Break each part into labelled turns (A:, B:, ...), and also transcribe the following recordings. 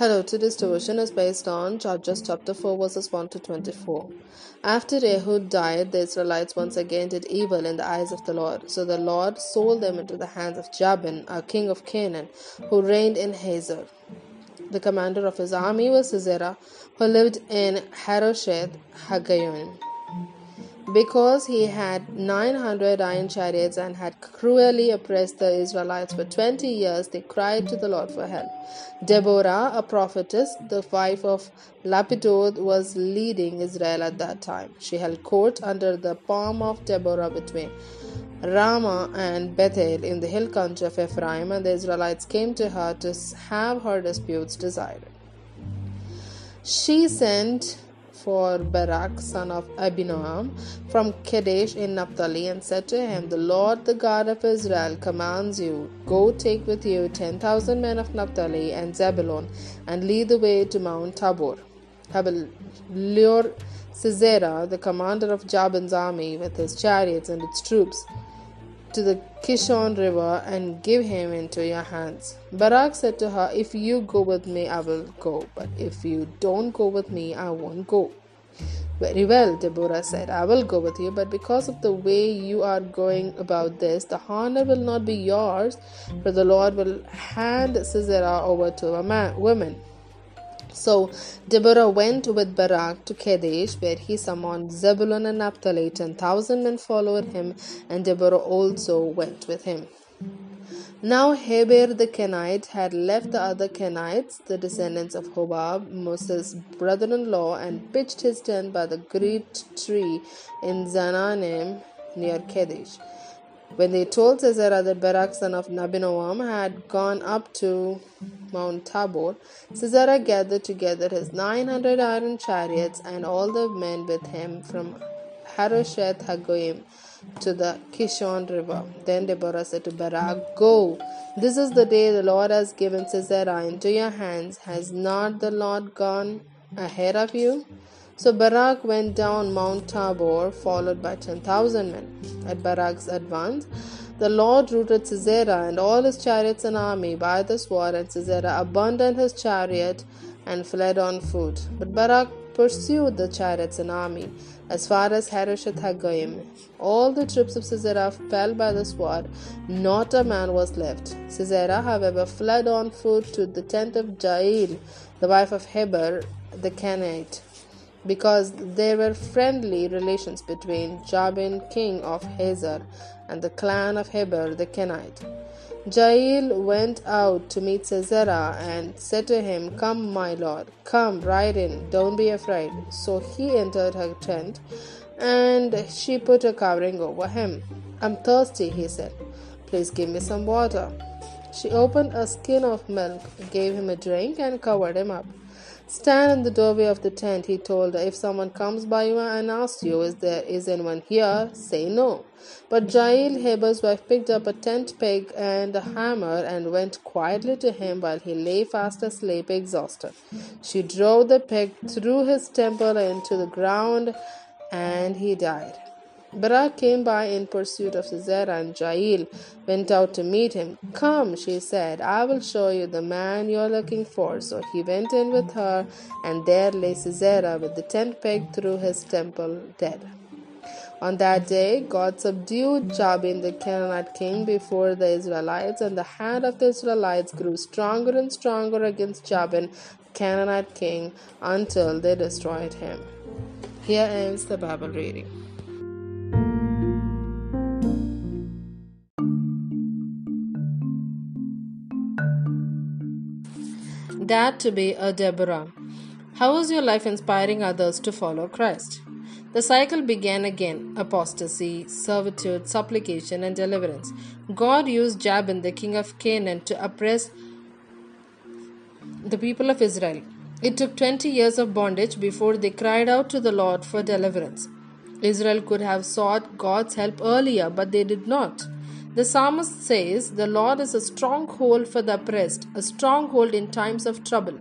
A: Hello, today's devotion is based on Judges chapter 4, verses 1 to 24. After Ehud died, the Israelites once again did evil in the eyes of the Lord. So the Lord sold them into the hands of Jabin, a king of Canaan, who reigned in Hazor. The commander of his army was Sisera, who lived in Harosheth Hagoyim because he had 900 iron chariots and had cruelly oppressed the Israelites for 20 years, they cried to the Lord for help. Deborah, a prophetess, the wife of Lapidoth, was leading Israel at that time. She held court under the palm of Deborah between Ramah and Bethel in the hill country of Ephraim, and the Israelites came to her to have her disputes decided. She sent for Barak son of Abinoam from Kadesh in Naphtali and said to him, The Lord, the God of Israel, commands you, Go take with you ten thousand men of Naphtali and Zebulun and lead the way to Mount Tabor. Will lure Sisera, the commander of Jabin's army, with his chariots and its troops to the Kishon River and give him into your hands. Barak said to her, If you go with me, I will go, but if you don't go with me, I won't go. Very well, Deborah said, I will go with you, but because of the way you are going about this, the honor will not be yours, for the Lord will hand Sisera over to a man, women. So Deborah went with Barak to Kadesh, where he summoned Zebulun and Naphtali. Ten thousand men followed him, and Deborah also went with him. Now Heber the Kenite had left the other Kenites, the descendants of Hobab, Moses' brother-in-law, and pitched his tent by the great tree in Zaanannim near Kadesh. When they told Sisera that Barak son of Abinoam had gone up to Mount Tabor, Sisera gathered together his nine hundred iron chariots and all the men with him from Harosheth Hagoyim to the Kishon River. Then Deborah said to Barak, Go, this is the day the Lord has given Sisera into your hands. Has not the Lord gone ahead of you? So Barak went down Mount Tabor, followed by ten thousand men. At Barak's advance, the Lord routed Sisera and all his chariots and army by the sword, and Sisera abandoned his chariot and fled on foot. But Barak pursued the chariots and army as far as Harosheth Hagoyim. All the troops of Sisera fell by the sword, not a man was left. Sisera, however, fled on foot to the tent of Jael, the wife of Heber the Kenite because there were friendly relations between Jabin, king of Hazor, and the clan of Heber the Kenite. Jael went out to meet Sisera and said to him, Come, my lord, come, ride in, don't be afraid. So he entered her tent, and she put a covering over him. I'm thirsty, he said. Please give me some water. She opened a skin of milk, gave him a drink, and covered him up. Stand in the doorway of the tent, he told her. If someone comes by you and asks you, Is there is anyone here? say no. But Jael, Heber's wife, picked up a tent peg and a hammer and went quietly to him while he lay fast asleep, exhausted. She drove the peg through his temple into the ground and he died. Barak came by in pursuit of Sisera, and Jael went out to meet him. Come, she said, I will show you the man you are looking for. So he went in with her, and there lay Sisera with the tent peg through his temple, dead. On that day, God subdued Jabin the Canaanite king before the Israelites, and the hand of the Israelites grew stronger and stronger against Jabin, Canaanite king, until they destroyed him. Here ends the Bible reading. Dad to be a Deborah. How is your life inspiring others to follow Christ? The cycle began again apostasy, servitude, supplication, and deliverance. God used Jabin, the king of Canaan, to oppress the people of Israel. It took 20 years of bondage before they cried out to the Lord for deliverance. Israel could have sought God's help earlier, but they did not. The psalmist says, The Lord is a stronghold for the oppressed, a stronghold in times of trouble.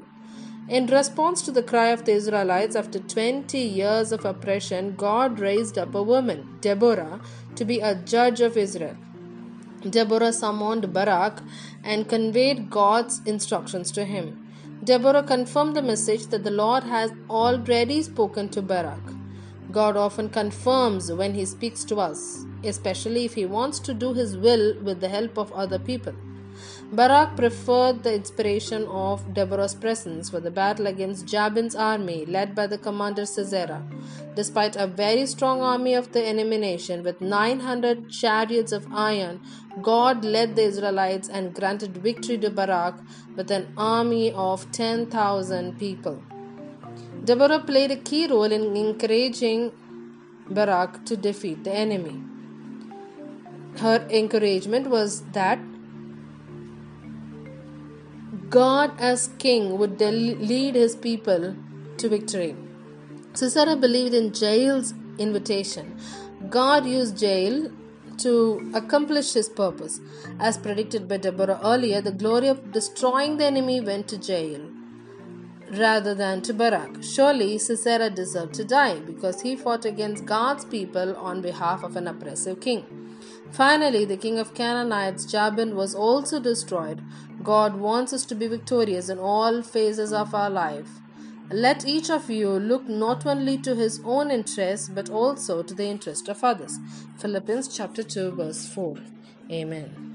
A: In response to the cry of the Israelites after 20 years of oppression, God raised up a woman, Deborah, to be a judge of Israel. Deborah summoned Barak and conveyed God's instructions to him. Deborah confirmed the message that the Lord has already spoken to Barak. God often confirms when He speaks to us, especially if He wants to do His will with the help of other people. Barak preferred the inspiration of Deborah's presence for the battle against Jabin's army led by the commander Sisera. Despite a very strong army of the enemy nation with 900 chariots of iron, God led the Israelites and granted victory to Barak with an army of 10,000 people. Deborah played a key role in encouraging Barak to defeat the enemy. Her encouragement was that God as king would lead his people to victory. Sisera believed in Jael's invitation. God used Jael to accomplish his purpose. As predicted by Deborah earlier, the glory of destroying the enemy went to Jael rather than to Barak. Surely Sisera deserved to die because he fought against God's people on behalf of an oppressive king. Finally, the king of Canaanites, Jabin, was also destroyed. God wants us to be victorious in all phases of our life. Let each of you look not only to his own interest but also to the interest of others. Philippians chapter 2 verse 4. Amen.